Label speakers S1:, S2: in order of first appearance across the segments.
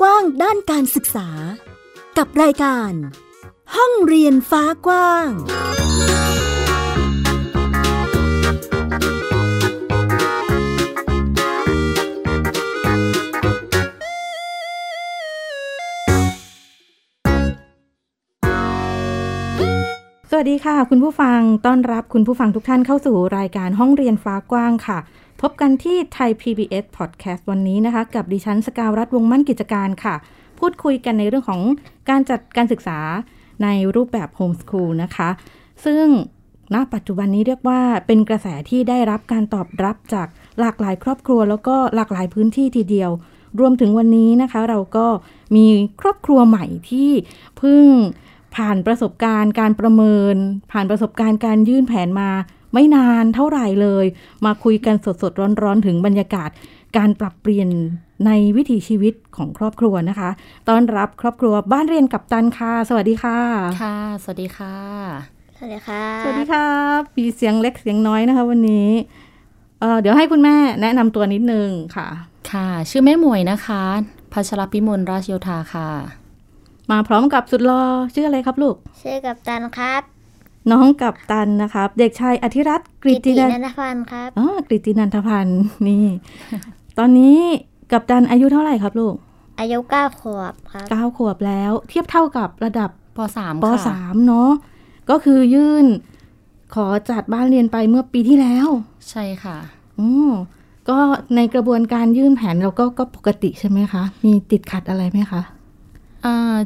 S1: กว้างด้านการศึกษา กับรายการ ห้องเรียนฟ้ากว้าง
S2: สวัสดีค่ะ คุณผู้ฟังต้อนรับคุณผู้ฟังทุกท่านเข้าสู่รายการห้องเรียนฟ้ากว้างค่ะ พบกันที่ไทย PBS Podcast วันนี้นะคะ กับดิฉันสกาวรัฐวงมั่นกิจการค่ะ พูดคุยกันในเรื่องของการจัดการศึกษาในรูปแบบโฮมส o ูลนะคะ ซึ่งณปัจจุบันนี้เรียกว่าเป็นกระแสที่ได้รับการตอบรับจากหลากหลายครอบครัว แล้วก็หลากหลายพื้นที่ทีเดียว รวมถึงวันนี้นะคะ เราก็มีครอบครัวใหม่ที่เพิ่งผ่านประสบการณ์การประเมิน ผ่านประสบการณ์การยื่นแผนมา ไม่นานเท่าไหร่เลย มาคุยกันสดๆ ร้อนๆ ถึงบรรยากาศ การปรับเปลี่ยนในวิถีชีวิตของครอบครัวนะคะต้อนรับครอบครัวบ้านเรียนกับตันค่ะ สวัสดีค่ะ
S3: ค่ะ สวัสดีค่ะ
S4: สวัสดีค่ะ
S2: สวัสดีครับมีเสียงเล็กเสียงน้อยนะคะ วันนี้เเดี๋ยวให้คุณแม่แนะนำตัวนิดนึงค่ะ
S3: ค่ะ ชื่อแม่หมวยนะคะพัชรพิมลราชโยธาค่ะ
S2: มาพร้อมกับสุดรอชื่ออะไรครับลูก
S4: ชื่อกับตันครับ
S2: น้องกับตันนะครับ เด็กชายอธิรัตน์กฤ
S4: กิ
S2: ติ
S4: ติ
S2: นัน
S4: นันทพันธ์ครับ
S2: อ๋อกฤตินันทพันธ์นี่ ตอนนี้กับตันอายุเท่าไหร่ครับลูก
S4: อายุเก้าขวบครับ
S2: เก้าขวบแล้ว เทียบเท่ากับระดับ
S3: ปสาม
S2: ป
S3: ค่ะ
S2: สามเนาะก็คือยื่นขอจัดบ้านเรียนไปเมื่อปีที่แล้ว
S3: ใช่ค่ะ
S2: อืมก็ในกระบวนการยื่นแผนเราก็ก็ปกติใช่ไหมคะ มีติดขัดอะไรไหมคะ
S3: อ่า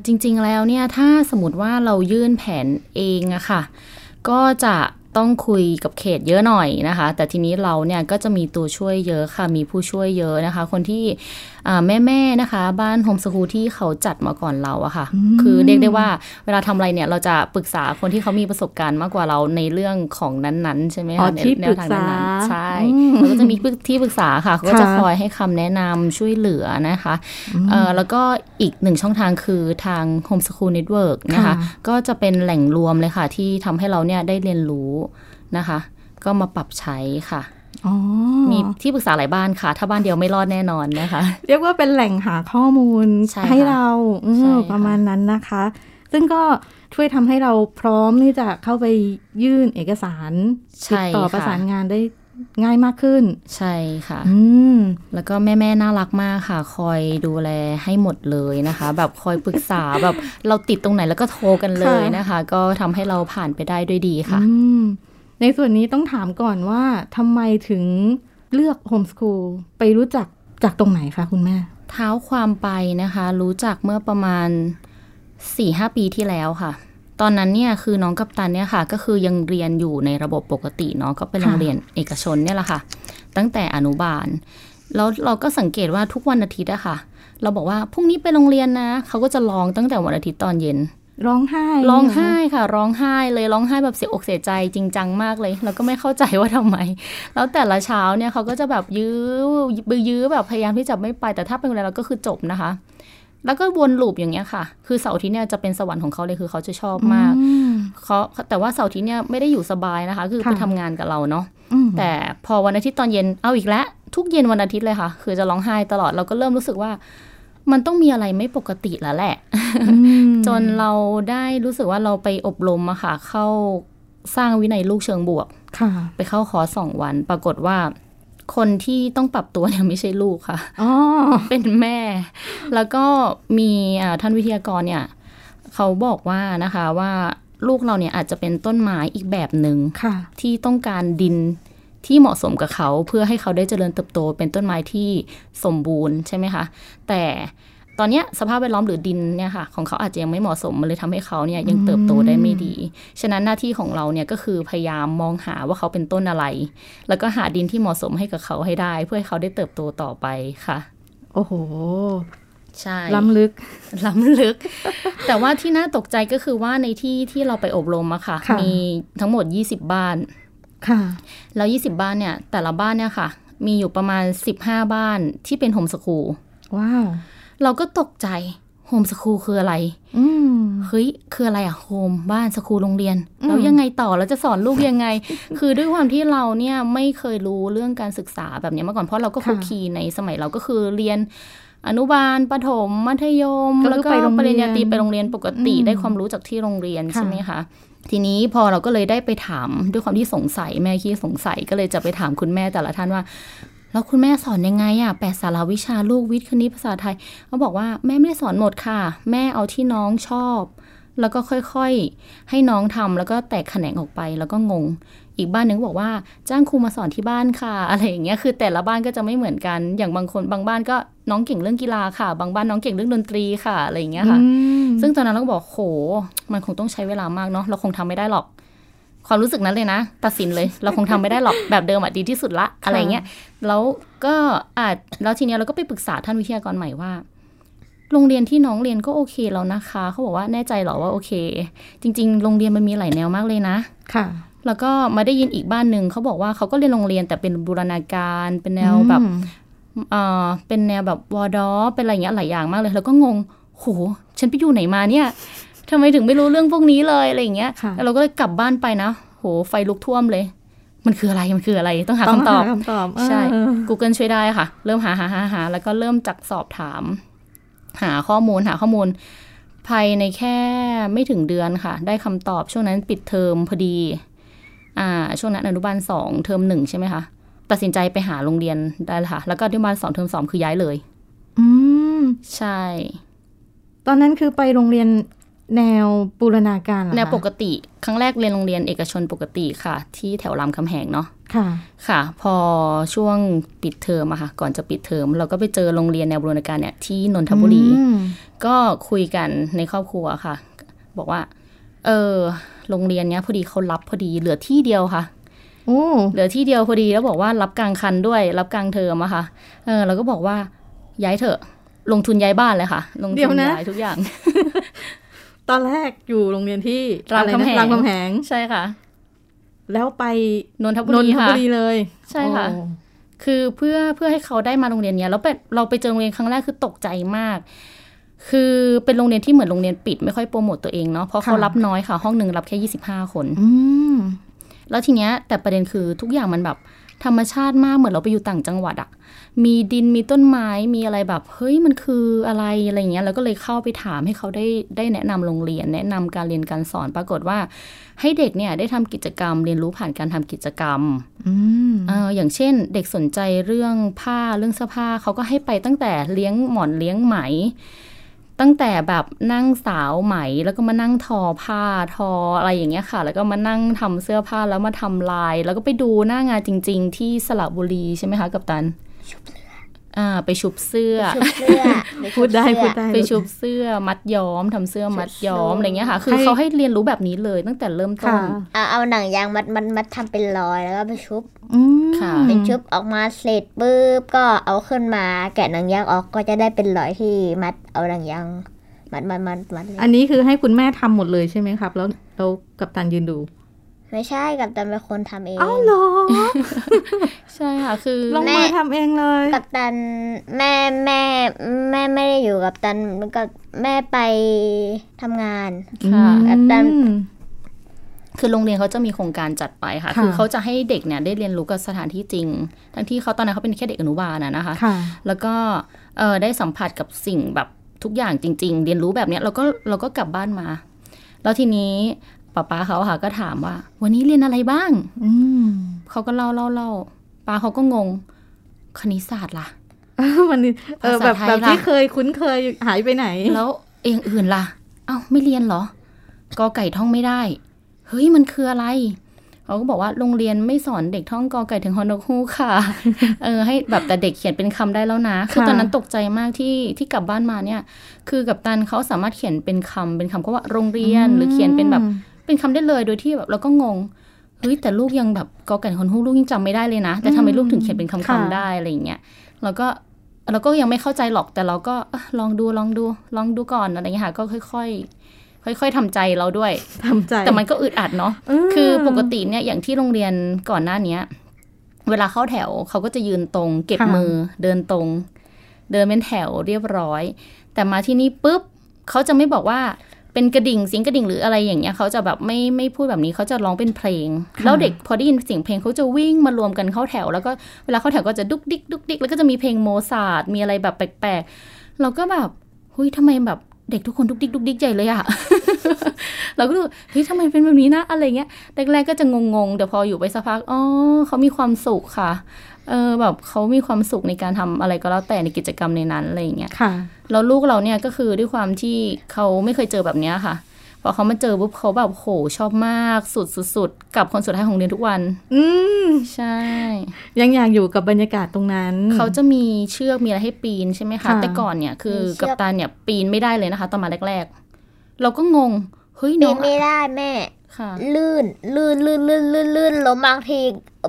S3: จริงๆแล้วเนี่ยถ้าสมมติว่าเรายื่นแผนเองอะค่ะ ก็จะต้องคุยกับเขตเยอะหน่อยนะคะ แต่ทีนี้เราเนี่ยก็จะมีตัวช่วยเยอะค่ะ มีผู้ช่วยเยอะนะคะ คนที่ แม่แม่ๆนะคะ บ้านโฮมสกูลที่เขาจัดมาก่อนเราอะค่ะ คือเรียกได้ว่าเวลาทำอะไรเนี่ยเราจะปรึกษาคนที่เขามีประสบการณ์มากกว่าเราในเรื่องของนั้นๆ ใช่ไหม
S2: อ๋อ
S3: คะใน
S2: ที่
S3: แน
S2: ปรึ
S3: ว
S2: ก
S3: ทาง
S2: ษา
S3: นั้นๆใช่
S2: อืม
S3: เราก็จะมีที่ปรึกษาค่ะเขาก็จะ
S2: ค่ะ
S3: คอยให้คำแนะนำช่วยเหลือนะคะเอ่อแล้วก็อีกหนึ่งช่องทางคือทาง Home School Network นะคะ
S2: ค่ะ
S3: ก็จะเป็นแหล่งรวมเลยค่ะ ที่ทำให้เราเนี่ยได้เรียนรู้นะคะ ก็มาปรับใช้ค่ะ
S2: อ๋อ
S3: มีที่ปรึกษาหลายบ้านค่ะ ถ้าบ้านเดียวไม่รอดแน่นอนนะคะ
S2: เรียกว่าเป็นแหล่งหาข้อมูล
S3: ใช่ค่ะ
S2: ให้เราเออ
S3: ใช่ค่ะ
S2: ประมาณนั้นนะคะ ซึ่งก็ช่วยทำให้เราพร้อมที่จะเข้าไปยื่นเอกสารติด
S3: ใช่
S2: ต่อ
S3: ค่ะ
S2: ประสานงานได้ง่ายมากขึ้น
S3: ใช่ค่ะ
S2: อืม
S3: แล้วก็แม่ๆน่ารักมากค่ะ คอยดูแลให้หมดเลยนะคะ แบบคอยปรึกษาแบบเราติดตรงไหนแล้วก็โทรกันเลยนะคะ ก็ทำให้เราผ่านไปได้ด้วยดีค่ะ
S2: อืม ในส่วนนี้ต้องถามก่อนว่าทำไมถึงเลือกโฮมส o ูลไปรู้จักจากตรงไหนคะคุณแม่
S3: เท้าความไปนะคะ รู้จักเมื่อประมาณ4ี่หปีที่แล้วค่ะ ตอนนั้นเนี่ยคือน้องกัปตันเนี่ยค่ะ ก็คือยังเรียนอยู่ในระบบปกติเนาะก็เป็นโรงเรียนเอกชนเนี่ยแหละค่ะ ตั้งแต่อนุบาล แล้วเราก็สังเกตว่าทุกวันอาทิตย์อะค่ะ เราบอกว่าพรุ่งนี้ไปโรงเรียนนะเขาก็จะร้องตั้งแต่วันอาทิตย์ตอนเย็น
S2: ร้องไห้
S3: ร้องไห้ค่ะ ร้องไห้เลยร้องไห้แบบเสียอกเสียใจจริงจังมากเลย แล้วก็ไม่เข้าใจว่าทำไม แล้วแต่ละเช้าเนี่ยเขาก็จะแบบยื้อบือยื้อแบบพยายามที่จะไม่ไป แต่ถ้าเป็นอะไรเราก็คือจบนะคะ แล้วก็วนลูปอย่างเงี้ยค่ะ คือเสาร์อาทิตย์เนี่ยจะเป็นสวรรค์ของเขาเลยคือเขาจะชอบมาก
S2: อืม
S3: เขาแต่ว่าเสาร์อาทิตย์เนี่ยไม่ได้อยู่สบายนะคะ คือ
S2: ค่ะ
S3: ไปทำงานกับเราเนาะ
S2: อืม
S3: แต่พอวันอาทิตย์ตอนเย็นเอาอีกแล้วทุกเย็นวันอาทิตย์เลยค่ะ คือจะร้องไห้ตลอดเราก็เริ่มรู้สึกว่า มันต้องมีอะไรไม่ปกติแล้วแหละ
S2: อืม
S3: จนเราได้รู้สึกว่าเราไปอบรมอะค่ะ เข้าสร้างวินัยลูกเชิงบวก
S2: ค่ะ
S3: ไปเข้าคอร์สสองวัน ปรากฏว่า คนที่ต้องปรับตัวเนี่ยไม่ใช่ลูกค่ะ
S2: อ๋อ
S3: เป็นแม่ แล้วก็มีอ่าท่านวิทยากรเนี่ย เขาบอกว่านะคะว่าลูกเราเนี่ยอาจจะเป็นต้นไม้อีกแบบหนึ่ง
S2: ค่ะ
S3: ที่ต้องการดิน ที่เหมาะสมกับเขาเพื่อให้เขาได้เจริญเติบโตเป็นต้นไม้ที่สมบูรณ์ใช่ไหมคะ แต่ตอนเนี้ยสภาพแวดล้อมหรือดินเนี่ยค่ะของเขาอาจจะยังไม่เหมาะสมมันเลยทำให้เขาเนี่ยยังเติบโตได้ไม่ดี ฉะนั้นหน้าที่ของเราเนี่ยก็คือพยายามมองหาว่าเขาเป็นต้นอะไร แล้วก็หาดินที่เหมาะสมให้กับเขาให้ได้ เพื่อให้เขาได้เติบโตต่อไปค่ะ
S2: โอ้โห
S3: ใช่
S2: ล้ำลึก
S3: ล้ำลึก แต่ว่าที่น่าตกใจก็คือว่าในที่ที่เราไปอบรมอะค่ะ
S2: ค่ะ
S3: มีทั้งหมด 20 บ้าน
S2: ค่ะ
S3: แล้ว 20 บ้านเนี่ย แต่ละบ้านเนี่ยค่ะ มีอยู่ประมาณ 15 บ้านที่เป็นโฮมสคูล
S2: ว้าว
S3: เราก็ตกใจโหมสคูลคืออะไร
S2: อืม
S3: เฮ้ย คืออะไรอะโฮมบ้านสคูลโรงเรียน
S2: อืม
S3: แล้วยังไงต่อแล้วจะสอนลูกยังไง คือด้วยความที่เราเนี่ยไม่เคยรู้เรื่องการศึกษาแบบเนี้ยมาก่อน เพราะเราก็คุกคีในสมัยเราก็คือเรียนอนุบาลประถม มัธยม
S2: ก็คือ
S3: แล้วก็
S2: ไปโรง
S3: ป
S2: เรียน
S3: ริญญาตรีไปโรงเรียนปกติ
S2: อืม
S3: ได้ความรู้จากที่โรงเรียน
S2: ค่ะ
S3: ใช่ไหมคะ ทีนี้พอเราก็เลยได้ไปถามด้วยความที่สงสัยแม่ขี้สงสัยก็เลยจะไปถามคุณแม่แต่ละท่านว่าแล้วคุณแม่สอนยังไงอะแปดสาราวิชาลูกวิทย์คณิตภาษาไทยเขาบอกว่าแม่ไม่ได้สอนหมดค่ะ แม่เอาที่น้องชอบ แล้วก็ค่อยๆ ให้น้องทำแล้วก็แตกแขนงออกไปแล้วก็งง อีกบ้านหนึ่งก็บอกว่าจ้างครูมาสอนที่บ้านค่ะ อะไรอย่างเงี้ยคือแต่ละบ้านก็จะไม่เหมือนกัน อย่างบางคนบางบ้านก็น้องเก่งเรื่องกีฬาค่ะ บางบ้านน้องเก่งเรื่องดนตรีค่ะอะไรอย่างเงี้ยค่ะ
S2: อืม
S3: ซึ่งตอนนั้นเราก็บอกโห มันคงต้องใช้เวลามากเนาะเราคงทำไม่ได้หรอกความรู้สึกนั้นเลยนะ ตัดสินเลย เราคงทำไม่ได้หรอกแบบเดิมอะดีที่สุดละ อะไรเงี้ยแล้วก็อาจแล้วทีเนี้ยเราก็ไปปรึกษาท่านวิทยากรใหม่ว่า โรงเรียนที่น้องเรียนก็โอเคแล้วนะคะ เขาบอกว่าแน่ใจเหรอว่าโอเค จริง ๆ โรงเรียนมันมีหลายแนวมากเลยนะ
S2: ค่ะ
S3: แล้วก็มาได้ยินอีกบ้านหนึ่งเขาบอกว่าเขาก็เรียนโรงเรียนแต่เป็นบูรณาการเป็นแนวแบบ
S2: อืม
S3: เอ่อเป็นแนวแบบวอดอเป็นอะไรอย่างเงี้ยหลายอย่างมากเลย แล้วก็งงโหฉันไปอยู่ไหนมาเนี่ยทำไมถึงไม่รู้เรื่องพวกนี้เลยอะไรอย่างเงี้ย
S2: ค่ะ
S3: แล้วเราก็เลยกลับบ้านไปนะ โหไฟลุกท่วมเลย มันคืออะไรมันคืออะไรต้องหา
S2: ต้อง
S3: คำตอบ
S2: หาคำตอบ
S3: ใช่
S2: เออ
S3: Google ช่วยได้ค่ะ เริ่มหาหาหาหาแล้วก็เริ่มจากสอบถาม หาข้อมูลหาข้อมูล ภายในแค่ไม่ถึงเดือนค่ะ ได้คำตอบช่วงนั้นปิดเทอมพอดี อ่า ช่วงนั้นอนุบาลสองเทอมหนึ่งใช่ไหมคะ ตัดสินใจไปหาโรงเรียนได้เลยค่ะ แล้วก็อนุบาลสองเทอมสองคือย้ายเลย
S2: อืม
S3: ใช่
S2: ตอนนั้นคือไปโรงเรียน แนวบูรณาการเหรอคะ
S3: แนวปกติ ครั้งแรกเรียนโรงเรียนเอกชนปกติค่ะ ที่แถวรามคำแหงเนาะ
S2: ค่ะ
S3: ค่ะ พอช่วงปิดเทอมอะค่ะ ก่อนจะปิดเทอม เราก็ไปเจอโรงเรียนแนวบูรณาการเนี่ยที่นนทบุรี
S2: อืม
S3: ก็คุยกันในครอบครัวค่ะ บอกว่า เออโรงเรียนเนี้ยพอดีเขารับพอดีเหลือที่เดียวค่ะ
S2: โอ้
S3: เหลือที่เดียวพอดีแล้วบอกว่ารับกลางคันด้วย รับกลางเทอมอะค่ะ เออเราก็บอกว่าย้ายเถอะ ลงทุนย้ายบ้านเลยค่ะ ลงทุนย้ายทุกอย่าง
S2: ตอนแรกอยู่โรงเรียนที่
S3: รามคำแหง
S2: อะไรนะรามคำแหง
S3: ใช่ค่ะ
S2: แล้วไป
S3: นนทบุ
S2: นน
S3: รี
S2: ท
S3: ค่ะ
S2: บุรีเลย
S3: ใช่ค่ะ
S2: โอ้
S3: คือเพื่อเพื่อให้เขาได้มาโรงเรียนเนี้ยแล้วไปเราไปเจอโรงเรียนครั้งแรกคือตกใจมาก คือเป็นโรงเรียนที่เหมือนโรงเรียนปิด ไม่ค่อยโปรโมตตัวเองเนาะเพราะเขารับน้อยค่ะ ห้องหนึ่งรับแค่ยี่สิบห้าคน
S2: อืม
S3: แล้วทีเนี้ยแต่ประเด็นคือทุกอย่างมันแบบ ธรรมชาติมากเหมือนเราไปอยู่ต่างจังหวัดอะมีดินมีต้นไม้มีอะไรแบบ เฮ้ยมันคืออะไรอะไรเงี้ยแล้วก็เลยเข้าไปถามให้เขาได้ได้แนะนำโรงเรียน แนะนำการเรียนการสอนปรากฏว่า ให้เด็กเนี่ยได้ทำกิจกรรม เรียนรู้ผ่านการทำกิจกรรม
S2: อืม
S3: เอออย่างเช่น เด็กสนใจเรื่องผ้าเรื่องเสื้อผ้าเขาก็ให้ไปตั้งแต่เลี้ยงหมอนเลี้ยงไหม ตั้งแต่แบบนั่งสาวไหมแล้วก็มานั่งทอผ้าทออะไรอย่างเงี้ยค่ะ แล้วก็มานั่งทำเสื้อผ้าแล้วมาทำลาย แล้วก็ไปดูหน้างานจริง ๆ ที่สระบุรีใช่ไหมคะกับตัน อ่าไปชุบเสื้อ
S4: ชุบเสื้อป
S2: พูดได้
S4: ชุบ
S2: พู
S4: เสื้
S2: ด
S4: อ
S2: ได้
S3: ไปชุบเสื้อมัดย้อมทำเสื้อมัดย้อม
S4: ชุบ
S3: อะไรเงี้ยค่ะ คือ
S2: ให้
S3: เขาให้เรียนรู้แบบนี้เลยตั้งแต่เริ่มต้
S2: ค่ะ
S3: น
S4: เอาเอาหนังยางมัดมัดมัดทำเป็นรอยแล้วก็ไปชุบ
S2: อืม
S3: ค่ะ
S4: เป็นชุบออกมาเสร็จปุ๊บก็เอาขึ้นมาแกะหนังยางออกก็จะได้เป็นรอยที่มัดเอาหนังยางมัดมัดมัดมัดเลย
S2: อันนี้คือให้คุณแม่ทำหมดเลยใช่ไหมครับ แล้วแล้วกับตันยืนดู
S4: ไม่ใช่กับตันเป็นคนทำเอง
S2: อ้าวเหรอ
S3: ใช่ค่ะคือ
S2: ลง
S4: แม่
S2: มาทำเองเลย
S4: กับตันแม่แม่แม่ไม่ได้อยู่กับตันมันก็แม่ไปทำงาน
S3: ค่ะ
S2: อืม
S4: แต่
S3: คือโรงเรียนเขาจะมีโครงการจัดไปค่ะ
S2: ค่ะ
S3: คือเขาจะให้เด็กเนี่ยได้เรียนรู้กับสถานที่จริง ทั้งที่เขาตอนนั้นเขาเป็นแค่เด็กอนุบาลนะนะคะ
S2: ค่ะ
S3: แล้วก็เออได้สัมผัสกับสิ่งแบบทุกอย่างจริง ๆ เรียนรู้แบบเนี้ยเราก็เราก็กลับบ้านมา แล้วทีนี้ ป้าป้าเขาอะค่ะก็ถามว่า วันนี้เรียนอะไรบ้าง
S2: อืม
S3: เขาก็เล่าเล่าเล่าป้าเขาก็งง คณิตศาสตร์ล่ะ
S2: มันนี่เออ
S3: ภาษา
S2: แบบ
S3: ไทย
S2: แบบที่
S3: ล่ะ
S2: เคยคุ้นเคยหายไปไหน
S3: แล้วเองอื่นล่ะ เอ้าไม่เรียนเหรอกอไก่ท่องไม่ได้ เฮ้ยมันคืออะไรเขาก็บอกว่าโรงเรียนไม่สอนเด็กท่องกอไก่ถึงฮอนกฮูกค่ะ เออให้แบบแต่เด็กเขียนเป็นคำได้แล้วนะ คือ
S2: ค่ะ
S3: ตอนนั้นตกใจมากที่ที่กลับบ้านมาเนี่ย คือกับตันเขาสามารถเขียนเป็นคำเป็นคำก็ว่าโรงเรียนหรือเขียนเป็นแบบ เป็นคำได้เลยโดยที่แบบเราก็งงเฮ้ยแต่ลูกยังแบบกอไก่ถึงฮอนกฮูกลูกยังจำไม่ได้เลยนะ แต่ทำไมลูกถึงเขียนเป็นคำ
S2: ค่ะ
S3: ๆได้อะไรอย่างเงี้ยแล้วก็เราก็ยังไม่เข้าใจหรอกแต่เราก็เอ้อลองดูลองดูลองดูก่อนอะไรอย่างเงี้ยค่ะก็ค่อย ๆค่อยๆทำใจเราด้วย
S2: ทำใจ
S3: แต่มันก็อึดอัดเนาะ
S2: ม
S3: คือปกติเนี่ยอย่างที่โรงเรียนก่อนหน้าเนี้ย เวลาเข้าแถวเขาก็จะยืนตรง เก็บ
S2: ค่ะ
S3: มือเดินตรง เดินเป็นแถวเรียบร้อย แต่มาที่นี่ปุ๊บเขาจะไม่บอกว่า เป็นกระดิ่งเสียงกระดิ่งหรืออะไรอย่างเงี้ยเขาจะแบบไม่ไม่พูดแบบนี้เขาจะร้องเป็นเพลง
S2: ค่ะ
S3: แล้วเด็กพอได้ยินเสียงเพลงเขาจะวิ่งมารวมกันเข้าแถว แล้วก็เวลาเข้าแถวก็จะดุกดิกดุกดิกแล้วก็จะมีเพลงโมซาร์ทมีอะไรแบบแปลกๆเราก็แบบเฮ้ยทำไมแบบเด็กทุกคนดุกดิกดุกดิกใหญ่เลยอะเราก็รู้เฮ้ยทำไมเป็นแบบนี้นะอะไรเงี้ยแรกๆก็จะงงๆแต่พออยู่ไปสักพักอ๋อเขามีความสุขค่ะ เออแบบเขามีความสุขในการทำอะไรก็แล้วแต่ในกิจกรรมในนั้นอะไรอย่างเงี้ย
S2: ค่ะ
S3: แล้วลูกเราเนี่ยก็คือด้วยความที่เขาไม่เคยเจอแบบเนี้ยค่ะพอเขามาเจอปุ๊บเขาแบบโหชอบมาก สุดสุดๆกับคนสุดท้ายของเรียนทุกวัน
S2: อืม
S3: ใช่
S2: ยังอยากอยู่กับบรรยากาศตรงนั้น
S3: เขาจะมีเชือกมีอะไรให้ปีนใช่ไหมคะ
S2: ค่ะ
S3: แต่ก่อนเนี่ยคือ
S4: มีเชือก
S3: กัปตันเนี่ยปีนไม่ได้เลยนะคะ ตอนมาแรก ๆ เราก็งงเฮ้ย
S4: ปี
S3: น้อนง
S4: ไม่ได้แม่
S3: ค่ะ
S4: ลื่น ลื่นลื่นลื่นลื่นลื่นล้มบางที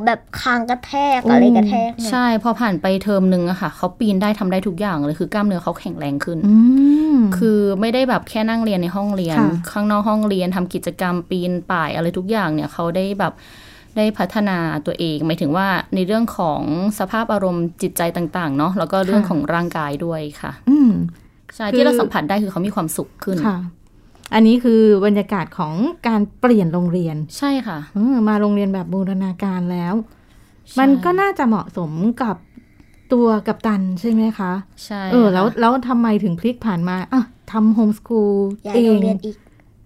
S4: แบบคางกระแทกอะไรกระแทกเนี่ย
S3: ใช่ พอผ่านไปเทอมหนึ่งอะค่ะเขาปีนได้ทำได้ทุกอย่างเลยคือกล้ามเนื้อเขาแข็งแรงขึ้น
S2: อืม
S3: คือไม่ได้แบบแค่นั่งเรียนในห้องเรียน
S2: ค่ะ
S3: ข้างนอกห้องเรียนทำกิจกรรมปีนป่ายอะไรทุกอย่างเนี่ยเขาได้แบบได้พัฒนาตัวเอง หมายถึงว่าในเรื่องของสภาพอารมณ์จิตใจต่าง ๆ เนาะแล้วก็เรื่องของร่างกายด้วยค่ะ
S2: อืม
S3: ใช่
S2: คือ
S3: ที่เราสัมผัสได้คือเขามีความสุขขึ้น
S2: ค่ะ อันนี้คือบรรยากาศของการเปลี่ยนโรงเรียน
S3: ใช่ค่ะ
S2: เออมาโรงเรียนแบบบูรณาการแล้ว
S3: ใช่
S2: มันก็น่าจะเหมาะสมกับตัวกับตันใช่ไหมคะ
S3: ใช่
S2: เออแล้ว
S3: ค่ะ
S2: แล้วทำไมถึงพลิกผ่านมาอะทำโฮมสกูล
S4: ย้าย
S2: เอ
S4: โรงงเรียนอีก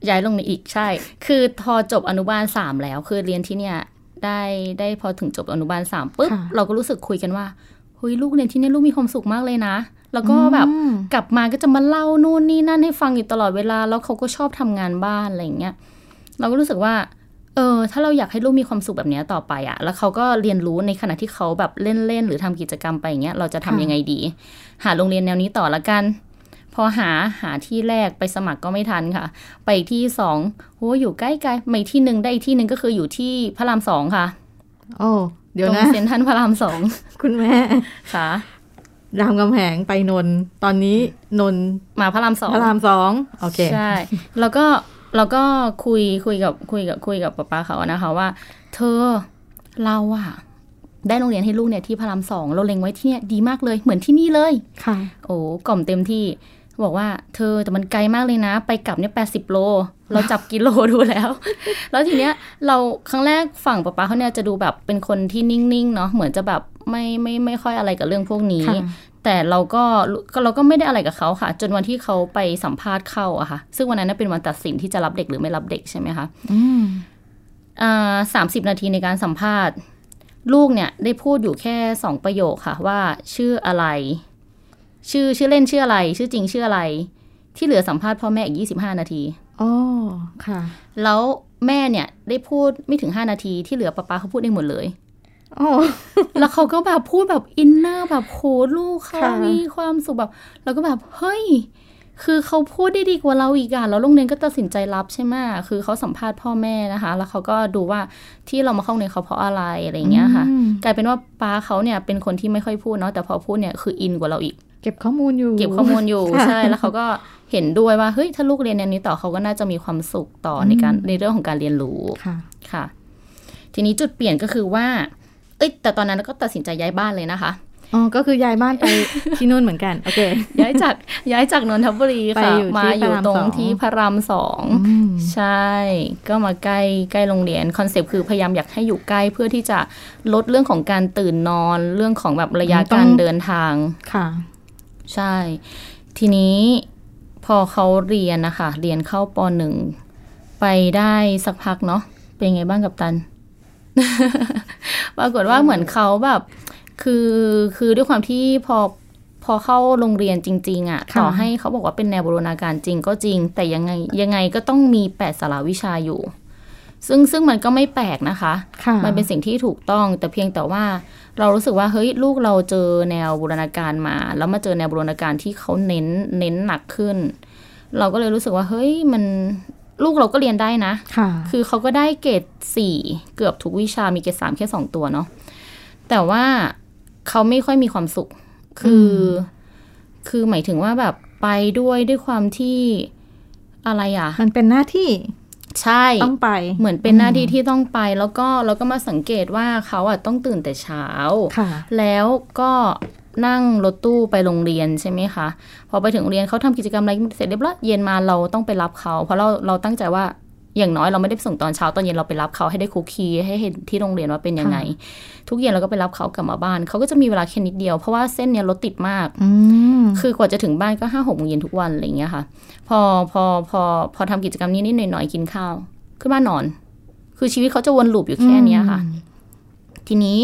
S3: ย้ายลงในอีกใช่ คือพอจบอนุบาลสามแล้ว คือเรียนที่เนี่ยได้ได้พอถึงจบอนุบาลสามปุ๊บ
S2: ค่ะ
S3: เราก็รู้สึกคุยกันว่าเฮ้ยลูกเรียนที่เนี่ยลูกมีความสุขมากเลยนะ แล้วก็แบบ
S2: อืม
S3: กลับมาก็จะมาเล่านู่นนี่นั่นให้ฟังอยู่ตลอดเวลา แล้วเขาก็ชอบทำงานบ้านอะไรอย่างเงี้ย เราก็รู้สึกว่า เออ ถ้าเราอยากให้ลูกมีความสุขแบบเนี้ยต่อไปอะแล้วเขาก็เรียนรู้ในขณะที่เขาแบบเล่นๆหรือทำกิจกรรมไปอย่างเงี้ย เราจะทำ
S2: ค่ะ
S3: ยังไงดี หาโรงเรียนแนวนี้ต่อละกัน พอหาหาที่แรกไปสมัครก็ไม่ทันค่ะ ไปอีกที่สองโหอยู่ใกล้ๆไม่ที่หนึ่งได้อีกที่หนึ่งก็คืออยู่ที่พระรามสองค่ะ
S2: โอ้เดี๋ยว
S3: ตรง
S2: นะ
S3: เซ็นทรัลพระรามสอง
S2: คุณแม่
S3: ค่ะ
S2: รามกำแหงไปนนท์ตอนนี้นนท์
S3: มาพระรามสอง
S2: พระรามสองโอเค
S3: ใช่แล้วก็เราก็คุยคุยกับคุยกับคุยกับป๊าป๊าเขานะคะว่า เธอเราอะได้โรงเรียนให้ลูกเนี่ยที่พระรามสองเราเล็งไว้ที่เนี่ยดีมากเลยเหมือนที่นี่เลย
S2: ค่ะ
S3: โอ้กล่อมเต็มที่บอกว่า เธอแต่มันไกลมากเลยนะ ไปกลับเนี่ยแปดสิบโล เราจับกิโลดูแล้ว แล้วทีเนี้ยเราครั้งแรกฝั่งป๊าป๊าเขาเนี่ยจะดูแบบเป็นคนที่นิ่งๆเนาะเหมือนจะแบบ ไม่ไม่ไม่ค่อยอะไรกับเรื่องพวกนี้
S2: ค่ะ
S3: แต่เราก็เราก็ไม่ได้อะไรกับเขาค่ะ จนวันที่เขาไปสัมภาษณ์เข้าอะค่ะ ซึ่งวันนั้นนะเป็นวันตัดสินที่จะรับเด็กหรือไม่รับเด็กใช่ไหมคะ
S2: อืม
S3: อ่าสามสิบนาทีในการสัมภาษณ์ ลูกเนี่ยได้พูดอยู่แค่สองประโยคค่ะ ว่าชื่ออะไร ชื่อชื่อเล่นชื่ออะไร ชื่อจริงชื่ออะไร ที่เหลือสัมภาษณ์พ่อแม่อีกยี่สิบห้านาที
S2: อ๋อค่ะ
S3: แล้วแม่เนี่ยได้พูดไม่ถึงห้านาทีที่เหลือป๊าป๊าเขาพูดเองหมดเลย
S2: อ๋อ
S3: แล้วเขาก็แบบพูดแบบอินเนอร์แบบโหลูกเขา
S2: ค่ะ
S3: มีความสุขแบบ แล้วก็แบบเฮ้ย คือเขาพูดได้ดีกว่าเราอีกอะแล้วโรงเรียนก็ตัดสินใจรับใช่ไหมคือเขาสัมภาษณ์พ่อแม่นะคะ แล้วเขาก็ดูว่าที่เรามาเข้าโรงเรียนเขาเพราะอะไรอะไรอย่างเงี้ยค่ะ
S2: อืม
S3: กลายเป็นว่าป้าเขาเนี่ยเป็นคนที่ไม่ค่อยพูดเนาะแต่พอพูดเนี่ยคืออินกว่าเราอีก
S2: เก็บข้อมูลอยู่
S3: เก็บข้อมูลอยู่
S2: ค่ะ
S3: ใช่แล้วเขาก็เห็นด้วยว่าเฮ้ยถ้าลูกเรียนแนวนี้ต่อเขาก็น่าจะมีความสุขต่อในการในเรื่องของการเรียนรู้
S2: ค่ะ
S3: ค่ะทีนี้จุดเปลี่ยนก็คือว่า เอ้ยแต่ตอนนั้นก็ตัดสินใจย้ายบ้านเลยนะคะ
S2: อ๋อ ก็คือย้ายบ้านไปที่นู่นเหมือนกัน โอเค
S3: ย้ายจากย้ายจากนนทบุรี
S2: ไป
S3: ค่ะ
S2: อยู่ที่
S3: มาอยู่ตรง
S2: พระรามสอง
S3: ที่พระรามสอง
S2: อืม
S3: ใช่ ก็มาใกล้ใกล้โรงเรียน คอนเซปต์คือพยายามอยากให้อยู่ใกล้เพื่อที่จะลดเรื่องของการตื่นนอน เรื่องของแบบระยะ
S2: ต้อง
S3: การเดินทาง
S2: ค่ะ
S3: ใช่ ทีนี้พอเขาเรียนนะคะ เรียนเข้าปหนึ่ง ไปได้สักพักเนาะ เป็นไงบ้างกับตัน ปรากฏว่าเหมือนเขาแบบ คือคือด้วยความที่พอพอเข้าโรงเรียนจริง ๆอะ่ะ
S2: ค่ะ
S3: ต่อให้เขาบอกว่าเป็นแนวบูรณาการจริงก็จริง แต่ยังไงยังไงก็ต้องมีแปดสาราวิชาอยู่ ซึ่งซึ่งมันก็ไม่แปลกนะคะ
S2: ค่ะ
S3: มันเป็นสิ่งที่ถูกต้องแต่เพียงแต่ว่าเรารู้สึกว่าเฮ้ยลูกเราเจอแนวบูรณาการมา แล้วมาเจอแนวบูรณาการที่เขาเน้นเน้นหนักขึ้น เราก็เลยรู้สึกว่าเฮ้ยมัน ลูกเราก็เรียนได้นะ
S2: ค่ะ
S3: คือเขาก็ได้เกรดสี่เกือบทุกวิชามีเกรดสามแค่สองตัวเนาะแต่ว่าเขาไม่ค่อยมีความสุข คือ คือหมายถึงว่าแบบไปด้วยด้วยความที่อะไรอะ
S2: มันเป็นหน้าที่
S3: ใช่
S2: ต้องไป
S3: เหมือนเป็นหน้าที่ที่ต้องไป แล้วก็เราก็มาสังเกตว่าเขาอะต้องตื่นแต่เช้า
S2: ค่ะ
S3: แล้วก็ นั่งรถตู้ไปโรงเรียนใช่ไหมคะ พอไปถึงโรงเรียนเขาทำกิจกรรมอะไรเสร็จเรียบร้อยเย็นมาเราต้องไปรับเขา เพราะเราเราตั้งใจว่าอย่างน้อยเราไม่ได้ไปส่งตอนเช้าตอนเย็นเราไปรับเขาให้ได้คุกคีให้เห็นที่โรงเรียนว่าเป็นยังไง ทุกเย็นเราก็ไปรับเขากลับมาบ้าน เขาก็จะมีเวลาแค่นิดเดียวเพราะว่าเส้นเนี้ยรถติดมาก
S2: อืม
S3: คือกว่าจะถึงบ้านก็ห้าหกโมงเย็นทุกวันอะไรอย่างเงี้ยค่ะ พอพอพอพอทำกิจกรรมนี้นิดหน่อยๆกินข้าว ขึ้นบ้านนอน คือชีวิตเขาจะวนลูปอยู่แค่เนี้ยค่ะ ทีนี้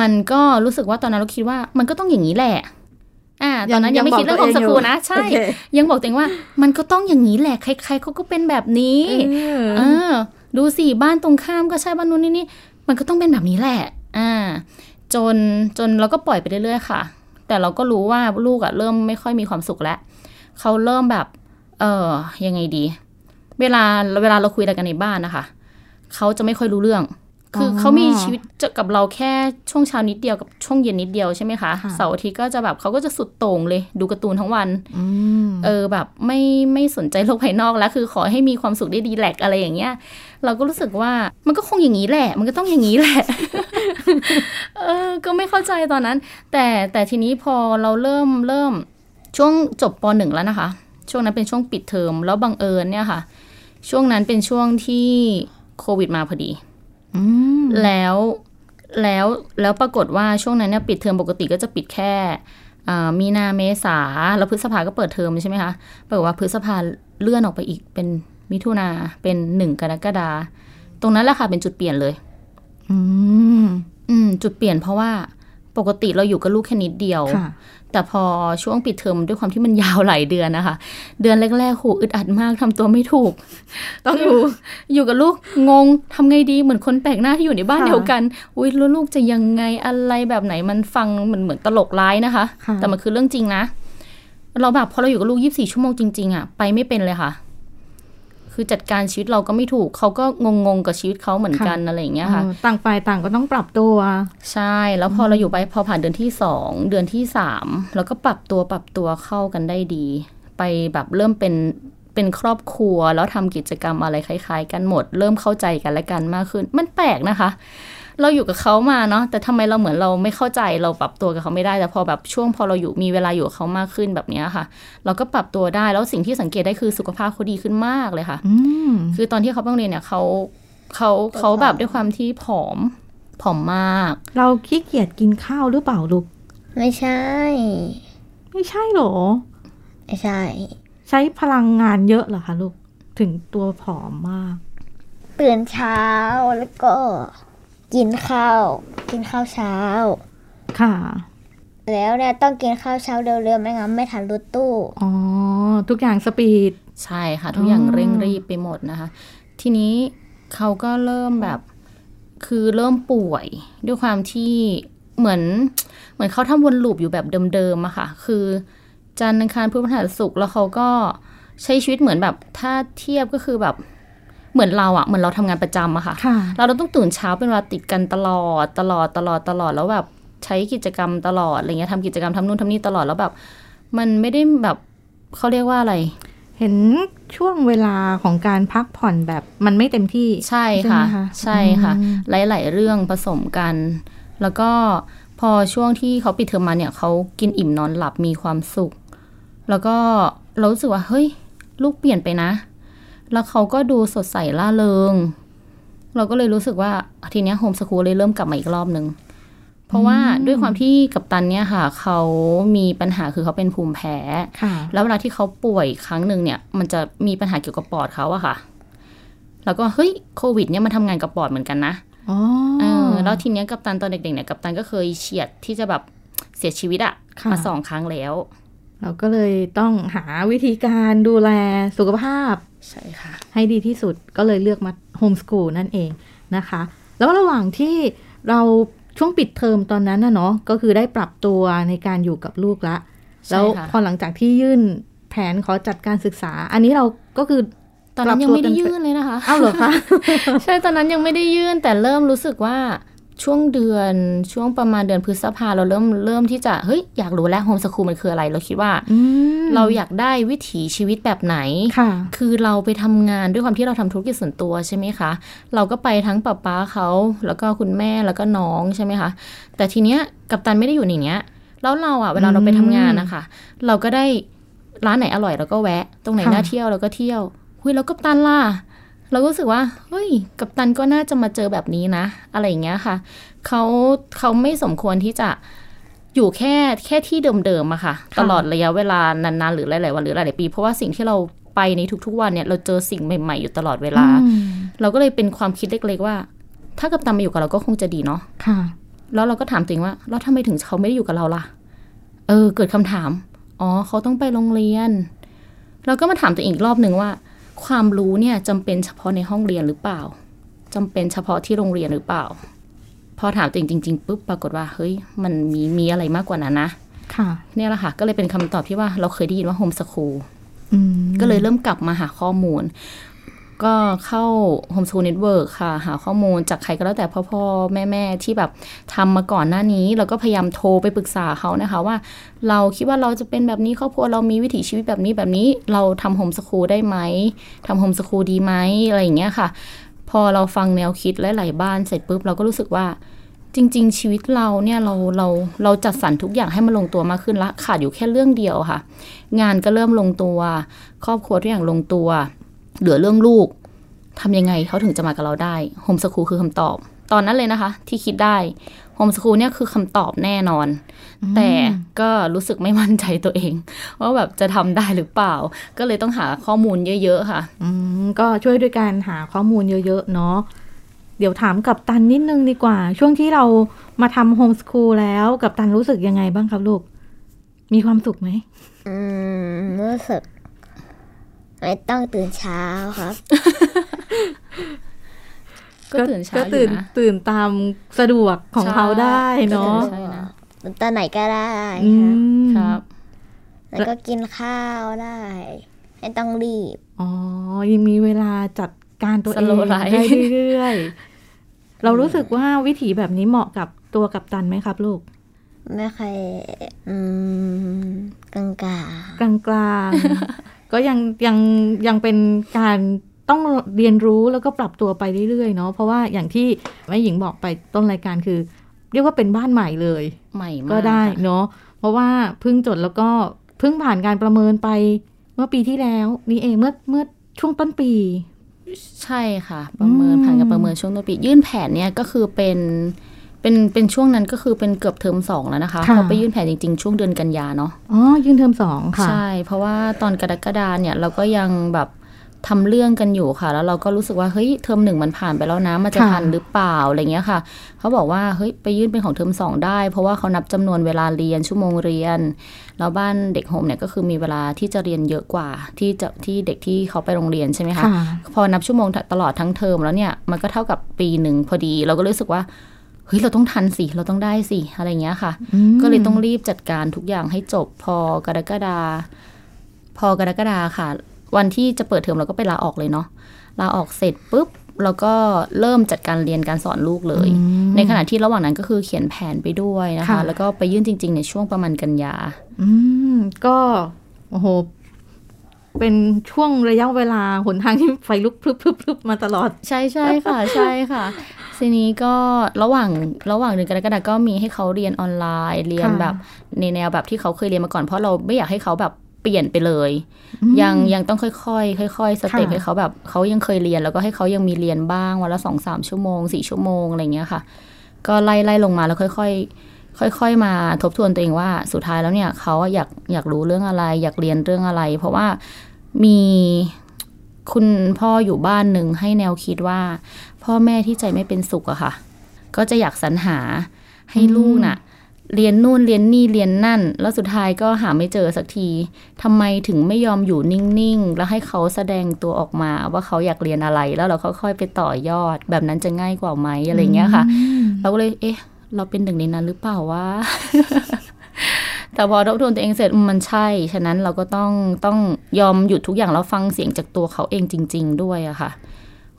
S3: มันก็รู้สึกว่าตอนนั้นเราคิดว่ามันก็ต้องอย่างนี้แหละ อ่า ตอนนั้นยังไม่คิดเรื่องโฮมสกูลนะ ใช่
S2: โอเค
S3: ยังบอกตัวเองว่า มันก็ต้องอย่างนี้แหละ ใครๆเขาก็เป็นแบบนี้
S2: เอ
S3: เอ
S2: อ
S3: อดูสิบ้านตรงข้ามก็ใช่บ้านนู้นนี่นี่มันก็ต้องเป็นแบบนี้แหละ อ่า จนจนเราก็ปล่อยไปเรื่อยๆค่ะ แต่เราก็รู้ว่าลูกอะเริ่มไม่ค่อยมีความสุขแล้วเขาเริ่มแบบ เออยังไงดี เวลาเวลาเราคุยอะไรกันในบ้านนะคะเขาจะไม่ค่อยรู้เรื่อง คืออ
S2: อ
S3: เขามีชีวิตจะกับเราแค่ช่วงเช้านิดเดียวกับช่วงเย็นนิดเดียวใช่ไหมคะ
S2: ค่ะ
S3: เสาร์อาทิตย์ก็จะแบบเขาก็จะสุดโต่งเลย ดูการ์ตูนทั้งวัน
S2: อืม
S3: เออแบบไม่ไม่สนใจโลกภายนอกแล้ว คือขอให้มีความสุขได้ดีแลกอะไรอย่างเงี้ย เราก็รู้สึกว่ามันก็คงอย่างนี้แหละ มันก็ต้องอย่างนี้แหละเออก็ไม่เข้าใจตอนนั้น แต่แต่ทีนี้พอเราเริ่มเริ่มช่วงจบปหนึ่งแล้วนะคะ ช่วงนั้นเป็นช่วงปิดเทอมแล้วบังเอิญเนี่ยค่ะ ช่วงนั้นเป็นช่วงที่โควิดมาพอดี
S2: อืม
S3: แล้วแล้วแล้วปรากฏว่าช่วงนั้นเนี่ยปิดเทอมปกติก็จะปิดแค่อ่ามีนาเมษาแล้วพฤษภาก็เปิดเทอมใช่ไหมคะปรากฏว่าพฤษภาเลื่อนออกไปอีกเป็นมิถุนาเป็นหนึ่งกรกฎาตรงนั้นแหละค่ะเป็นจุดเปลี่ยนเลย
S2: อืม
S3: อืมจุดเปลี่ยนเพราะว่าปกติเราอยู่กับลูกแค่นิดเดียว
S2: ค่ะ
S3: แต่พอช่วงปิดเทอมด้วยความที่มันยาวหลายเดือนนะคะ เดือนแรกๆโหอึดอัดมากทำตัวไม่ถูก
S2: ต้องอยู่
S3: อยู่กับลูกงงทำไงดีเหมือนคนแปลกหน้าที่อยู่ในบ้าน
S2: ค่ะ
S3: เดียวกัน อุ้ยแล้วลูกจะยังไงอะไรแบบไหนมันฟังเหมือนเหมือนตลกร้ายนะคะ
S2: ค่ะ
S3: แต่มันคือเรื่องจริงนะ เราแบบพอเราอยู่กับลูก 24 ชั่วโมงจริงๆอะไปไม่เป็นเลยค่ะ คือจัดการชีวิตเราก็ไม่ถูก เขาก็งงๆกับชีวิตเขาเหมือนกันอะไรอย่างเงี้ยค่ะ
S2: เออต่างฝ่ายต่างก็ต้องปรับตัว
S3: ใช่ แล้วพอเราอยู่ไปพอผ่านเดือนที่สองเดือนที่สามแล้วก็ปรับตัวปรับตัวเข้ากันได้ดี ไปแบบเริ่มเป็นเป็นครอบครัวแล้วทำกิจกรรมอะไรคล้าย ๆ กันหมด เริ่มเข้าใจกันและกันมากขึ้น มันแปลกนะคะ เราอยู่กับเขามาเนาะแต่ทำไมเราเหมือนเราไม่เข้าใจเราปรับตัวกับเขาไม่ได้แต่พอแบบช่วงพอเราอยู่มีเวลาอยู่กับเขามากขึ้นแบบเนี้ยค่ะ เราก็ปรับตัวได้แล้วสิ่งที่สังเกตได้คือสุขภาพเขาดีขึ้นมากเลยค่ะ
S2: อืม
S3: คือตอนที่เขาไปโรงเรียนเนี่ยเขาเขาเขาแบบด้วยความที่ผอมผอมมาก
S2: เราขี้เกียจกินข้าวหรือเปล่าลูก
S4: ไม่ใช่
S2: ไม่ใช่หรอ
S4: ไม่ใช่
S2: ใช้พลังงานเยอะเหรอคะลูกถึงตัวผอมมาก
S4: ตื่นเช้าแล้วก็ กินข้าว กินข้าวเช้า
S2: ค่ะ
S4: แล้วเนี่ยต้องกินข้าวเช้าเร็วๆไม่งั้นไม่ทันรถตู้
S2: อ๋อ ทุกอย่างสปีด
S3: ใช่ค่ะ ทุกอย่าง
S2: อ๋อ
S3: เร่งรีบไปหมดนะคะ ทีนี้เขาก็เริ่มแบบคือเริ่มป่วยด้วยความที่เหมือน เหมือนเขาทำวนลูปอยู่แบบเดิมๆอะค่ะ คือ จันทร์อังคารพุธพฤหัสศุกร์แล้วเขาก็ใช้ชีวิตเหมือนแบบ ถ้าเทียบก็คือแบบ เหมือนเราอะเหมือนเราทำงานประจำอะค่ะ
S2: ค่ะ
S3: เราต้องตื่นเช้าเป็นเวลาติดกันตลอดตลอดตลอดตลอดแล้วแบบใช้กิจกรรมตลอดอะไรเงี้ยทำกิจกรรมทำนู่นทำนี่ตลอดแล้วแบบ มันไม่ได้แบบเขาเรียกว่าอะไร
S2: เห็นช่วงเวลาของการพักผ่อนแบบมันไม่เต็มที่
S3: ใช่
S2: ใช่ไหม
S3: ค่ะ
S2: คะ
S3: ใช่ค่ะ
S2: อืม
S3: หลาย ๆ เรื่องผสมกัน แล้วก็พอช่วงที่เขาปิดเทอมมาเนี่ยเขากินอิ่มนอนหลับมีความสุข แล้วก็เรารู้สึกว่าเฮ้ย ลูกเปลี่ยนไปนะ แล้วเขาก็ดูสดใสล่าเริง เราก็เลยรู้สึกว่าทีเนี้ยโฮมสคูลเลยเริ่มกลับมาอีกรอบหนึ่งเพราะว่าด้วยความที่กัปตันเนี่ยค่ะ เขามีปัญหาคือเขาเป็นภูมิแพ้
S2: ค่ะ
S3: แล้วเวลาที่เขาป่วยครั้งหนึ่งเนี่ย มันจะมีปัญหาเกี่ยวกับปอดเขาอะค่ะ แล้วก็เฮ้ยโควิดเนี่ยมันทำงานกับปอดเหมือนกันนะ
S2: อ๋อ
S3: เออแล้วทีเนี้ยกัปตันตอนเด็กๆเนี่ยกัปตันก็เคยเฉียดที่จะแบบเสียชีวิตอะ
S2: ค่ะ
S3: มาสองครั้งแล้ว
S2: เราก็เลยต้องหาวิธีการดูแลสุขภาพ
S3: ใช่ค่ะ
S2: ให้ดีที่สุดก็เลยเลือกมาโฮมส o ูลนั่นเองนะคะ แล้วระหว่างที่เราช่วงปิดเทอมตอนนั้นนะเนาะก็คือได้ปรับตัวในการอยู่กับลูกละ
S3: ใช่
S2: แล้ว
S3: ค่ะ
S2: พอหลังจากที่ยื่นแผนขอจัดการศึกษา อันนี้เราก็คือ
S3: ตอนนั้นยังไม่ได้ยื่นเลยนะคะ
S2: เอ้าเหรอคะ
S3: ใช่ ตอนนั้นยังไม่ได้ยื่นแต่เริ่มรู้สึกว่า ช่วงเดือนช่วงประมาณเดือนพฤษภาเราเริ่มเริ่มที่จะเฮ้ยอยากรู้แล้วโฮมสคูลมันคืออะไร เราคิดว่า
S2: อืม
S3: เราอยากได้วิถีชีวิตแบบไหน
S2: ค่ะ
S3: คือเราไปทำงานด้วยความที่เราทำธุรกิจส่วนตัวใช่ไหมคะ เราก็ไปทั้งป้าป้าเขาแล้วก็คุณแม่แล้วก็น้องใช่ไหมคะ แต่ทีเนี้ยกัปตันไม่ได้อยู่ในเนี้ยเรแล้วเราอะเวลาเราไปทำงานนะคะเราก็ได้ร้านไหนอร่อยเราก็แวะ ตรงไหน
S2: ค่ะ
S3: น่าเที่ยวเราก็เที่ยวหุยแล้วกัปตันล่ะ เราก็รู้สึกว่าเฮ้ยกัปตันก็น่าจะมาเจอแบบนี้นะ อะไรอย่างเงี้ยค่ะเขาเขาไม่สมควรที่จะอยู่แค่แค่ที่เดิมๆอะค่ะ
S2: ค่ะ
S3: ตลอดระยะเวลานานๆหรือหลายๆวันหรือหลายๆปี เพราะว่าสิ่งที่เราไปในทุกๆวันเนี่ย เราเจอสิ่งใหม่ๆอยู่ตลอดเวลา
S2: อืม
S3: เราก็เลยเป็นความคิดเล็กๆว่า ถ้ากัปตันมาอยู่กับเราก็คงจะดีเนาะ
S2: ค่ะ
S3: แล้วเราก็ถามตัวเองว่าแล้วทำไมถึงเขาไม่ได้อยู่กับเราล่ะ เออ เกิดคำถาม อ๋อเขาต้องไปโรงเรียน เราก็มาถามตัวเองอีกรอบหนึ่งว่า ความรู้เนี่ยจำเป็นเฉพาะในห้องเรียนหรือเปล่าจำเป็นเฉพาะที่โรงเรียนหรือเปล่า พอถามตัวเองจริงๆปุ๊บปรากฏว่า เฮ้ย มันมีมีอะไรมากกว่านั้นนะ
S2: ค่ะ
S3: เนี่ยแหละค่ะ ก็เลยเป็นคำตอบที่ว่าเราเคยได้ยินว่าโฮมสคูล
S2: อืม
S3: ก็เลยเริ่มกลับมาหาข้อมูล ก็เข้า Homeschool Network ค่ะ หาข้อมูลจากใครก็แล้วแต่พ่อพ่อแม่แม่ที่แบบทำมาก่อนหน้านี้เราก็พยายามโทรไปปรึกษาเขานะคะว่า เราคิดว่าเราจะเป็นแบบนี้ครอบครัวเรามีวิถีชีวิตแบบนี้แบบนี้เราทำโฮมสคูลได้ไหมทำโฮมสคูลดีไหมอะไรอย่างเงี้ยค่ะ พอเราฟังแนวคิดและหลายๆบ้านเสร็จปุ๊บเราก็รู้สึกว่าจริง ๆ ชีวิตเราเนี่ยเราเราเราจัดสรรทุกอย่างให้มันลงตัวมากขึ้นละขาดอยู่แค่เรื่องเดียวค่ะ งานก็เริ่มลงตัว ครอบครัวทุกอย่างลงตัว เหลือเรื่องลูกทำยังไงเขาถึงจะมากับเราได้โฮมสคูลคือคำตอบ ตอนนั้นเลยนะคะ ที่คิดได้โฮมสคูลเนี่ยคือคำตอบแน่นอน แต่ก็รู้สึกไม่มั่นใจตัวเอง ว่าแบบจะทำได้หรือเปล่า ก็เลยต้องหาข้อมูลเยอะๆค่ะ
S2: อืมก็ช่วยด้วยการหาข้อมูลเยอะๆเนาะเดี๋ยวถามกับตันนิดนึงดีกว่า ช่วงที่เรามาทำโฮมสคูลแล้วกับตันรู้สึกยังไงบ้างครับลูก มีความสุขไหม
S4: อืมรู้สึก ไม่ต้องตื่นเช้าครับ
S3: ก็ตื่นเช้า
S2: ก็
S3: อ
S2: ตื่
S3: ยู่
S2: น
S3: นะ
S2: ตื่นตามสะดวกของเขาได้เนาะ
S3: ใช่นะ
S4: ตอนไหนก็ได้
S2: อื
S4: ครับ
S2: ม
S3: ครับ
S4: แล้วก็กินข้าวได้ ไม่ต้องรีบ
S2: อ๋อ ยังมีเวลาจัดการตัวเอง
S3: Slow life
S2: ได้เรื่อยๆ เรารู้สึกว่าวิถีแบบนี้เหมาะกับตัวกับตันไหมครับลูก
S4: ไม่ค่อยอืมกลางกลาง
S2: กลางๆ ก็ยังยังยังเป็นการต้องเรียนรู้แล้วก็ปรับตัวไปเรื่อยๆเนาะเพราะว่าอย่างที่แม่หญิงบอกไปต้นรายการคือ เรียกว่าเป็นบ้านใหม่เลย
S3: ใหม่มาก
S2: ก็ได้
S3: ค่ะ
S2: เนาะเพราะว่าเพิ่งจดแล้วก็เพิ่งผ่านการประเมินไปเมื่อปีที่แล้วนี่เองเมื่อเมื่อช่วงต้นปี
S3: ใช่ค่ะ ประเมิน
S2: อืม
S3: ผ่านการประเมินช่วงต้นปี ยื่นแผนเนี่ยก็คือเป็น เป็นเป็นช่วงนั้นก็คือเป็นเกือบเทอมสองแล้วนะคะพอไปยื่นแผนจริงๆ ช่วงเดือนกันยาเนาะ
S2: อ๋อยื่นเทอมสองค่ะ
S3: ใช่ เพราะว่าตอนกรกฎาเนี่ยเราก็ยังแบบทำเรื่องกันอยู่ค่ะ แล้วเราก็รู้สึกว่าเฮ้ยเทอมหนึ่งมันผ่านไปแล้วนะมันจะ
S2: ค่ะ
S3: ทันหรือเปล่าอะไรเงี้ยค่ะ เขาบอกว่าเฮ้ยไปยื่นเป็นของเทอมสองได้ เพราะว่าเขานับจำนวนเวลาเรียนชั่วโมงเรียน แล้วบ้านเด็ก home เนี่ยก็คือมีเวลาที่จะเรียนเยอะกว่า ที่จะที่เด็กที่เขาไปโรงเรียนใช่ไหมคะ
S2: ค่ะ
S3: พอนับชั่วโมงตลอดทั้งเทอมแล้วเนี่ยมันก็เท่ากับปีหนึ่งพอดี เราก็รู้สึกว่า เฮ้ยเราต้องทันสิเราต้องได้สิอะไรเงี้ยค่ะ
S2: อืม
S3: ก็เลยต้องรีบจัดการทุกอย่างให้จบพอกรกฎาพอกรกฎาค่ะ วันที่จะเปิดเทอมเราก็ไปลาออกเลยเนาะลาออกเสร็จปุ๊บเราก็เริ่มจัดการเรียนการสอนลูกเลย
S2: อืม
S3: ในขณะที่ระหว่างนั้นก็คือเขียนแผนไปด้วยนะคะ
S2: ค่ะ
S3: แล้วก็ไปยื่นจริง ๆ ในช่วงประมาณกันยา
S2: อืมก็โอ้โหเป็นช่วงระยะเวลาหนทางที่ไฟลุกพรึบพรึบพรึบมาตลอด
S3: ใช่ใช่ค่ะ ใช่ค่ะ ทีนี้ก็ระหว่างระหว่างเดือนกรกฎาก็มีให้เขาเรียนออนไลน์ เรียน
S2: ค่ะ
S3: แบบในแนวแบบที่เขาเคยเรียนมาก่อนเพราะเราไม่อยากให้เขาแบบเปลี่ยนไปเลย ยังยังต้องค่อยๆค่อยๆสเต็ป
S2: ค่ะ
S3: ให้เขาแบบเขายังเคยเรียนแล้วก็ให้เขายังมีเรียนบ้างวันละสองสามชั่วโมงสี่ชั่วโมงอะไรเงี้ยค่ะ ก็ไล่ไล่ลงมาแล้วค่อย ๆค่อย ๆ มาทบทวนตัวเองว่าสุดท้ายแล้วเนี่ยเขาอยากอยากรู้เรื่องอะไร อยากเรียนเรื่องอะไร เพราะว่ามี คุณพ่ออยู่บ้านหนึ่งให้แนวคิดว่า พ่อแม่ที่ใจไม่เป็นสุขอะค่ะ ก็จะอยากสรรหาให้ลูกน่ะ เรียนนู่นเรียนนี่เรียนนั่น แล้วสุดท้ายก็หาไม่เจอสักทีทำไมถึงไม่ยอมอยู่นิ่งๆ แล้วให้เขาแสดงตัวออกมาว่าเขาอยากเรียนอะไรแล้วเราค่อยๆไปต่อยอด แบบนั้นจะง่ายกว่าไหมอะไรเงี้ยค่ะ เราก็เลยเอ๊ะ เราเป็นหนึ่งในนั้นหรือเปล่าวะ แต่พอทบทวนตัวเองเสร็จอืมมันใช่ ฉะนั้นเราก็ต้องต้องยอมหยุดทุกอย่างแล้วฟังเสียงจากตัวเขาเองจริง ๆ ด้วยอะค่ะ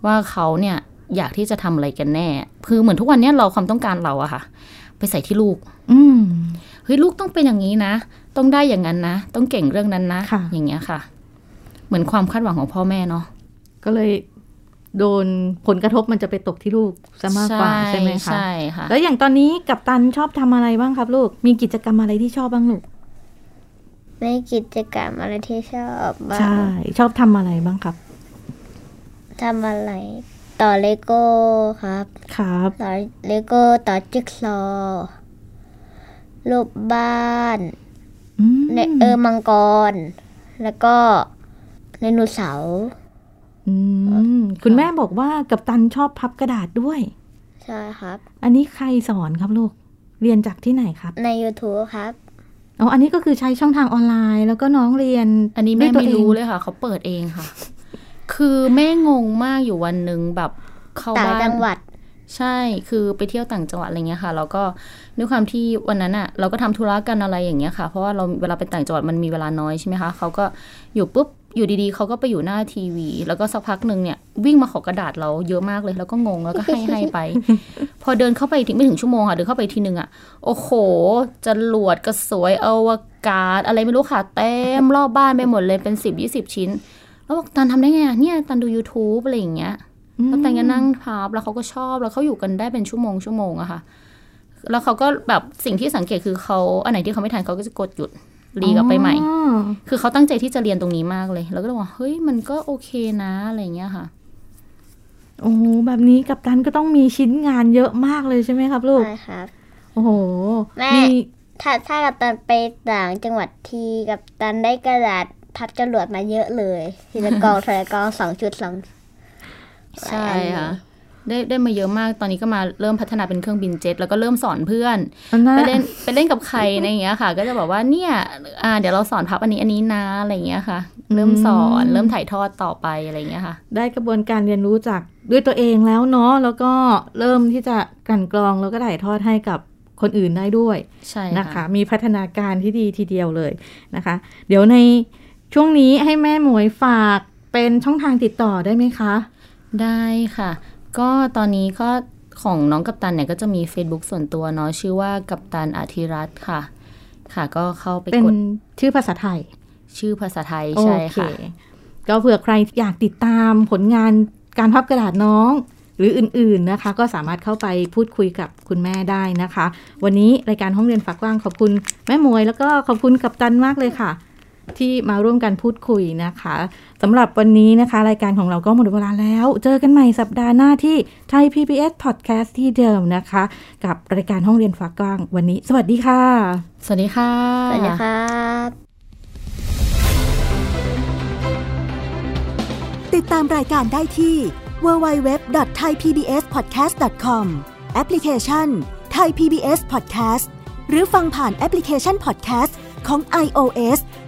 S3: ว่าเขาเนี่ยอยากที่จะทำอะไรกันแน่ คือเหมือนทุกวันเนี้ยเราความต้องการเราอะค่ะ ไปใส่ที่ลูก
S2: อืม
S3: เฮ้ยลูกต้องเป็นอย่างนี้นะ ต้องได้อย่างนั้นนะ ต้องเก่งเรื่องนั้นนะ
S2: ค่ะ
S3: อย่างเงี้ยค่ะ เหมือนความคาดหวังของพ่อแม่เนาะ
S2: ก็เลย โดนผลกระทบมันจะไปตกที่ลูกซะมากกว่าใช่ไหมคะ
S3: ใช่ค่ะ
S2: แล้วอย่างตอนนี้กับตันชอบทำอะไรบ้างครับลูก มีกิจกรรมอะไรที่ชอบบ้างลูก
S4: ในกิจกรรมอะไรที่ชอบบ้า
S2: ใช่
S4: ง
S2: ชอบทำอะไรบ้างครับ
S4: ทำอะไร ต่อเลโก้ครับ
S2: ครับ
S4: ต่อเลโก้ต่อจิ๊กซอว์รูปบ้าน
S2: อืม
S4: ในเออมังกร แล้วก็ไดโนเสาร์
S2: อืม คุณแม่บอกว่ากัปตันชอบพับกระดาษด้วย
S4: ใช่ครับ
S2: อันนี้ใครสอนครับลูก เรียนจากที่ไหนครับ
S4: ใน YouTube ครับ
S2: อ๋ออันนี้ก็คือใช้ช่องทางออนไลน์ แล้วก็น้องเรียน
S3: อันนี้
S2: ด้
S3: แม่
S2: วยตัว
S3: ไม่
S2: อง
S3: รู้เลยค่ะ เขาเปิดเองค่ะ คือแม่งงมากอยู่วันหนึ่งแบบเข้า
S4: ต่าง
S3: บ้าน
S4: จังหวัด
S3: ใช่คือไปเที่ยวต่างจังหวัดอะไรเงี้ยค่ะ แล้วก็ด้วยความที่วันนั้นอะเราก็ทำธุระกันอะไรอย่างเงี้ยค่ะ เพราะว่าเราเวลาไปต่างจังหวัดมันมีเวลาน้อยใช่ไหมคะเขาก็อยู่ปุ๊บ อยู่ดีๆเขาก็ไปอยู่หน้าทีวี แล้วก็สักพักหนึ่งเนี่ย วิ่งมาขอกระดาษเราเยอะมากเลย แล้วก็งงแล้วก็ให้ให้ไป พอเดินเข้าไปถึงไม่ถึงชั่วโมงค่ะเดินเข้าไปทีนึงอะโอ้โหจรวดกระสวยอวกาศ อะไรไม่รู้ค่ะเต็มรอบบ้านไปหมดเลยเป็นสิบยี่สิบชิ้น แล้วบอกตันทำได้ไงอะเนี่ยตันดู YouTube อะไรอย่างเงี้ยแล้วแต่งก็นั่งพับแล้วเขาก็ชอบแล้วเขาอยู่กันได้เป็นชั่วโมงชั่วโมงอะค่ะแล้วเขาก็แบบสิ่งที่สังเกตคือเขาอันไหนที่เขาไม่ทันเขาก็จะกดหยุด รีกลับไปใหม่
S2: อ๋อ
S3: คือเขาตั้งใจที่จะเรียนตรงนี้มากเลย แล้วก็เลยว่าเฮ้ยมันก็โอเคนะอะไรอย่างเงี้ยค่ะ
S2: โอ้โหแบบนี้กับตันก็ต้องมีชิ้นงานเยอะมากเลยใช่ไหมครับ ลูก
S4: ใช่ครับ
S2: โอ้โห
S4: แม่
S2: มี
S4: ถ้าถ้ากับตันไปต่างจังหวัดทีกับตันได้กระดาษพับจรวดมาเยอะเลยทีละกองทีละกองสองจุดสอง
S3: ใช่ค่ะ ได้ได้มาเยอะมาก ตอนนี้ก็มาเริ่มพัฒนาเป็นเครื่องบินเจ็ตแล้วก็เริ่มสอนเพื่อน
S2: อันนั้น
S3: ไปเล่นไปเล่นกับใครในอย่างเงี้ยค่ะ ก็จะบอกว่าเนี่ยอ่าเดี๋ยวเราสอนพับอันนี้อันนี้นะอะไรอย่างเงี้ยค่ะ เริ่มสอนเริ่มถ่ายทอดต่อไปอะไรอย่างเงี้ยค่ะ
S2: ได้กระบวนการเรียนรู้จากด้วยตัวเองแล้วเนาะแล้วก็เริ่มที่จะกลั่นกรองแล้วก็ถ่ายทอดให้กับคนอื่นได้ด้วย
S3: ใช่
S2: นะคะ
S3: ค่ะ
S2: มีพัฒนาการที่ดีทีเดียวเลยนะคะ เดี๋ยวในช่วงนี้ให้แม่หมวยฝากเป็นช่องทางติดต่อได้ไหมคะ
S3: ได้ค่ะ ก็ตอนนี้ก็ของน้องกัปตันเนี่ยก็จะมี Facebook ส่วนตัวเนาะชื่อว่ากัปตันอาธิรัตน์ค่ะ ค่ะ ก็เข้าไป
S2: เป็น
S3: กด
S2: ชื่อภาษาไทย
S3: ชื่อภาษาไทยใช่
S2: โอเค
S3: ค่ะ
S2: ก็เผื่อใครอยากติดตามผลงานการพับกระดาษน้องหรืออื่นๆนะคะ ก็สามารถเข้าไปพูดคุยกับคุณแม่ได้นะคะ วันนี้รายการห้องเรียนฝากกว้างขอบคุณแม่หมวย แล้วก็ขอบคุณกัปตันมากเลยค่ะ ที่มาร่วมกันพูดคุยนะคะสำหรับวันนี้นะคะ รายการของเราก็หมดเวลาแล้ว เจอกันใหม่สัปดาห์หน้าที่ไทย PBS Podcast ที่เดิมนะคะ กับรายการห้องเรียนฝากกว้างวันนี้ สวัสดีค่ะ
S3: สวัสดีค่ะ
S4: สวัสดีครับ
S1: ติดตามรายการได้ที่ www.thaipbspodcast.com แอปพลิเคชัน Thai PBS Podcast หรือฟังผ่านแอปพลิเคชัน Podcast ของ iOS